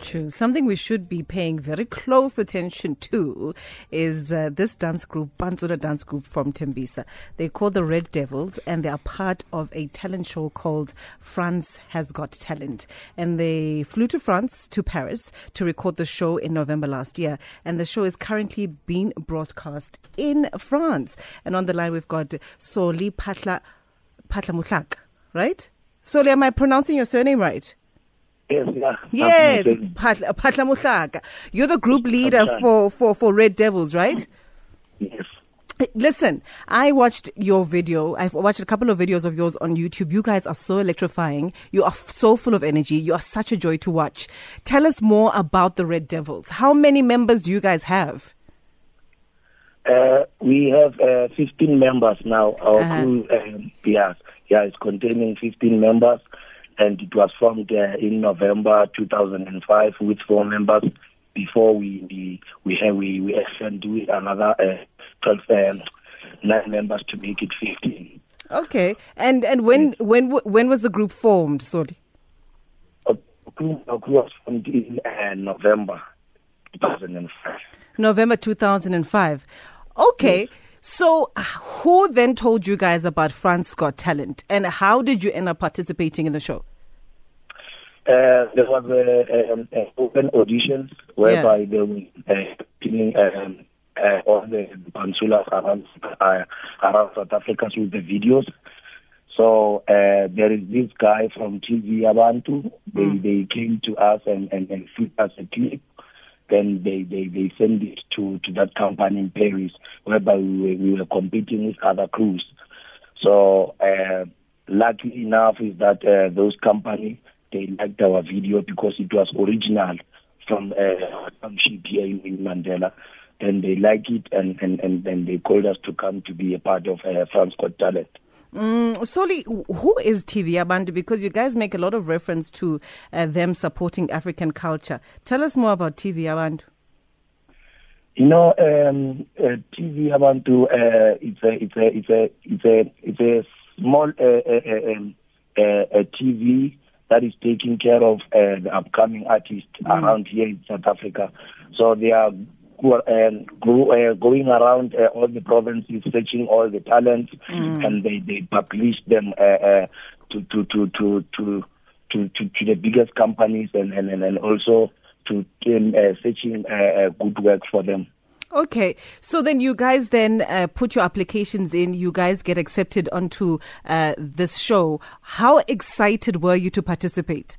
True. Something we should be paying very close attention to is uh, this dance group, Pantsula dance group from Tembisa. They call the Red Devils and they are part of a talent show called France Has Got Talent. And they flew to France, to Paris, to record the show in November last year. And the show is currently being broadcast in France. And on the line, we've got Soli Patla, Patla Mutlak, right? Soli, am I pronouncing your surname right? Yes, yeah. Yes, Patla. You're the group leader for, for, for Red Devils, right? Yes. Listen, I watched your video. I've watched a couple of videos of yours on YouTube. You guys are so electrifying. You are so full of energy. You are such a joy to watch. Tell us more about the Red Devils. How many members do you guys have? Uh, we have uh, 15 members now. Our Uh-huh. crew, um, yeah, yeah, it's containing 15 members, and it was formed uh, in November 2005 with four members. Before we we we have we we extend with another uh, 12 um, nine members to make it 15. Okay. And and when when when was the group formed? Sorry. Our crew was formed in uh, November 2005. November 2005. Okay. So uh, who then told you guys about France Got Talent and how did you end up participating in the show? Uh, there was a, um, a open auditions whereby they were uh, um, uh, all the pantsulas around uh, around South Africa with the videos. So uh, there is this guy from TV Abantu. They they came to us and and, and fit us a clip. Then they, they, they send it to, to that company in Paris, whereby we were, we were competing with other crews. So uh, lucky enough is that uh, those companies they liked our video because it was original from uh, here in, Mandela. Then they liked it and, and, and then they called us to come to be a part of uh, France Got Talent. Mm, Soli, who is TV Abantu? Because you guys make a lot of reference to uh, them supporting African culture. Tell us more about TV Abantu. You know, um, uh, TV Abantu, uh, it's a, it's a, it's a, it's a, it's a small uh, uh, um, uh, a TV that is taking care of uh, the upcoming artists around here in South Africa. So they are go, uh, going around uh, all the provinces, searching all the talents, and they they publish them uh, uh, to to to to to to to, the biggest companies and and and also to um, uh, searching uh, uh, good work for them. Okay, so then you guys then uh, put your applications in. You guys get accepted onto uh, this show. How excited were you to participate?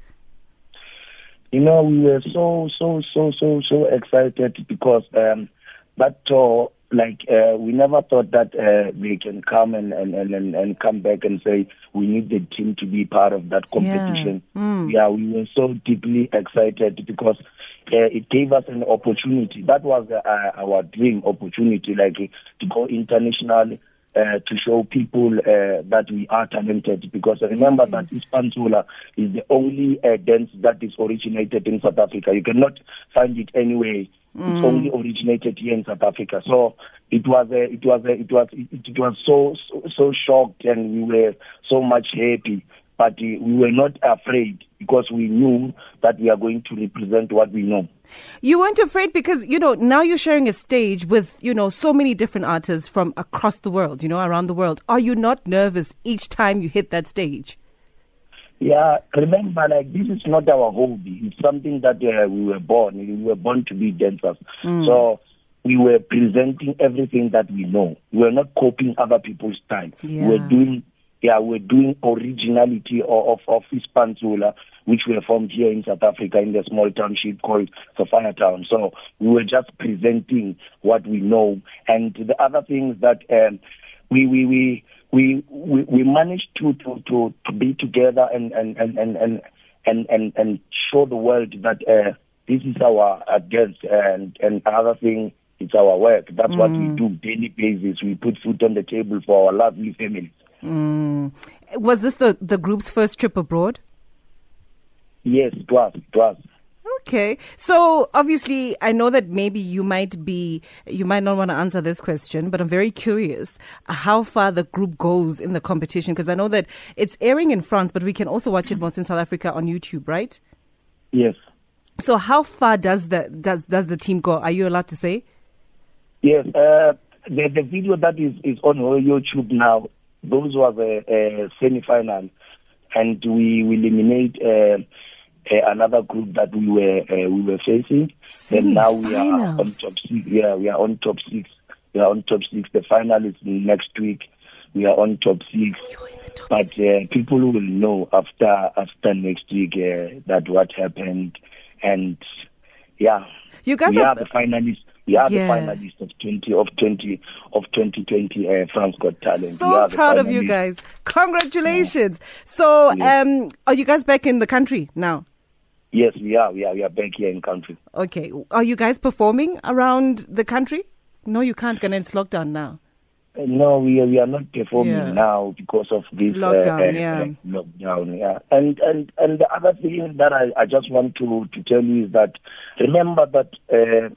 You know, we were so so so so so excited because um, that tour, like uh, we never thought that uh, they can come and, and, and, and, and come back and say we need the team to be part of that competition. Yeah, we were so deeply excited because uh, it gave us an opportunity. That was uh, our dream opportunity, like uh, to go internationally. Uh, to show people uh, that we are talented because remember that Ispanzula is the only uh, dance that is originated in South Africa. You cannot find it anywhere. It's only originated here in South Africa. So it was a, it was a, it was it, it was so, so so shocked and we were so much happy. But we were not afraid because we knew that we are going to represent what we know. You weren't afraid because, you know, now you're sharing a stage with, you know, so many different artists from across the world, you know, around the world. Are you not nervous each time you hit that stage? Yeah, remember, like this is not our hobby. It's something that uh, we were born. We were born to be dancers. So we were presenting everything that we know. We were not copying other people's style. We were doing, yeah, we're doing originality of of, of Ispanzula, which were formed here in South Africa in the small township called Sophiatown. So we were just presenting what we know. And the other things that um, we we we we we, we managed to, to, to, to be together and and and and and and, and, and show the world that uh, this is our uh, and and other thing it's our work. That's what we do daily basis. We put food on the table for our lovely families. Mm. Was this the, the group's first trip abroad? Yes, it was. It was. Okay. So obviously, I know that maybe you might be, you might not want to answer this question, but I'm very curious how far the group goes in the competition because I know that it's airing in France, but we can also watch it most in South Africa on YouTube, right? Yes. So how far does the does does the team go? Are you allowed to say? Yes, uh, the the video that is is on YouTube now. Those were the uh, semi-final, and we will eliminate uh, uh, another group that we were uh, we were facing. And now we are on top six. Yeah, we are on top six. We are on top six. The final is next week. We are on top six. Top but uh, people will know after after next week uh, that what happened, and yeah, you guys we are, are the finalists. We are Yeah. the finalists of twenty of twenty of twenty twenty uh, France Got Talent. So proud of you guys. Congratulations. So Yeah. um are you guys back in the country now? Yes, we are. We are. We are back here in country. Okay. Are you guys performing around the country? No, you can't. Gonna it's lockdown now. Uh, No, we are, we are not performing Yeah. now because of this Lockdown, uh, uh, yeah. uh, lockdown. Yeah, and and and the other thing that I, I just want to to tell you is that remember that uh,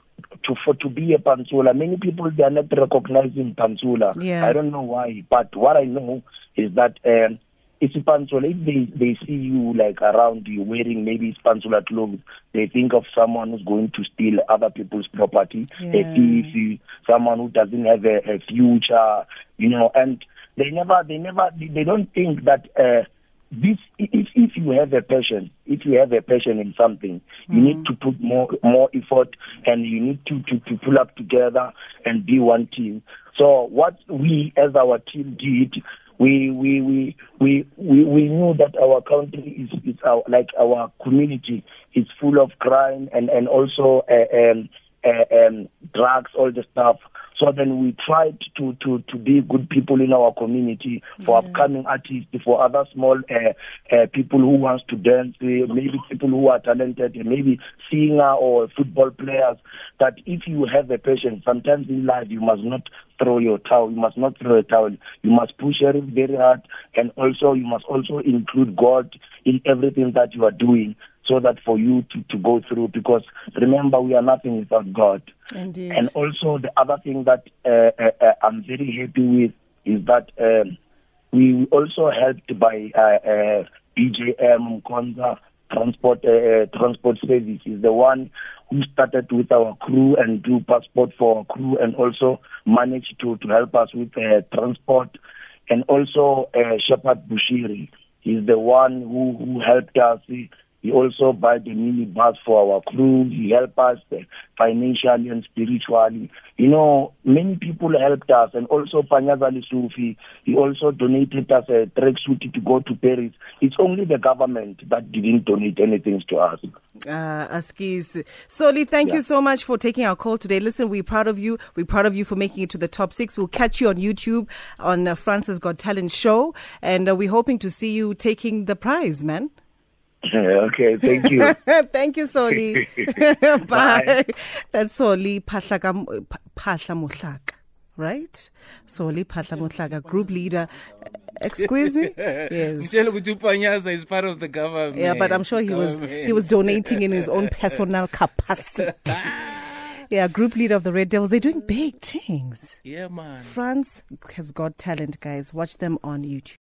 to for to be a Pantsula, many people they are not recognizing Pantsula. Yeah. I don't know why, but what I know is that. Um, it's Pantsula. If they, they see you like around you wearing maybe Pantsula clothes, they think of someone who's going to steal other people's property, a Yeah. thief, someone who doesn't have a, a future, you know, and they never, they never, they don't think that uh, this. If if you have a passion, if you have a passion in something, you need to put more more effort, and you need to to to pull up together and be one team. So what we as our team did. We we, we we we we knew that our country is, is our like our community is full of crime and and also uh, um, uh, um, drugs, all the stuff. So then we tried to, to, to be good people in our community for upcoming artists, for other small uh, uh, people who wants to dance, uh, maybe people who are talented, uh, maybe singer or football players. That if you have a passion, sometimes in life you must not throw your towel. You must not throw a towel. You must push it very hard, and also you must also include God in everything that you are doing so that for you to, to go through because remember we are nothing without God. Indeed. And also the other thing that uh, uh, uh, I'm very happy with is that um, we also helped by uh, uh, BJM Konza Transport Transport Service is the one who started with our crew and do passport for our crew and also managed to, to help us with uh, transport and also uh, Shepherd Bushiri is the one who, who helped us. He, also buy the mini bus for our crew. He helped us uh, financially and spiritually. You know, many people helped us, and also Panyaza Sufi. He also donated us a tracksuit to go to Paris. It's only the government that didn't donate anything to us. Uh, Askis. Soli, thank Yeah. you so much for taking our call today. Listen, we're proud of you. We're proud of you for making it to the top six. We'll catch you on YouTube on uh, Francis Got Talent show. And uh, we're hoping to see you taking the prize, man. okay, thank you. Thank you, Soli. Bye. Bye. That's Soli Pahlaka Mohlaka, right? Soli Phahla Mohlaka, group leader. Uh, Excuse me? Yes. Mtshela ukuthi is part of the government. Yeah, but I'm sure he was he was donating in his own personal capacity. yeah, group leader of the Red Devils. They're doing big things. Yeah, man. France has got talent, guys. Watch them on YouTube.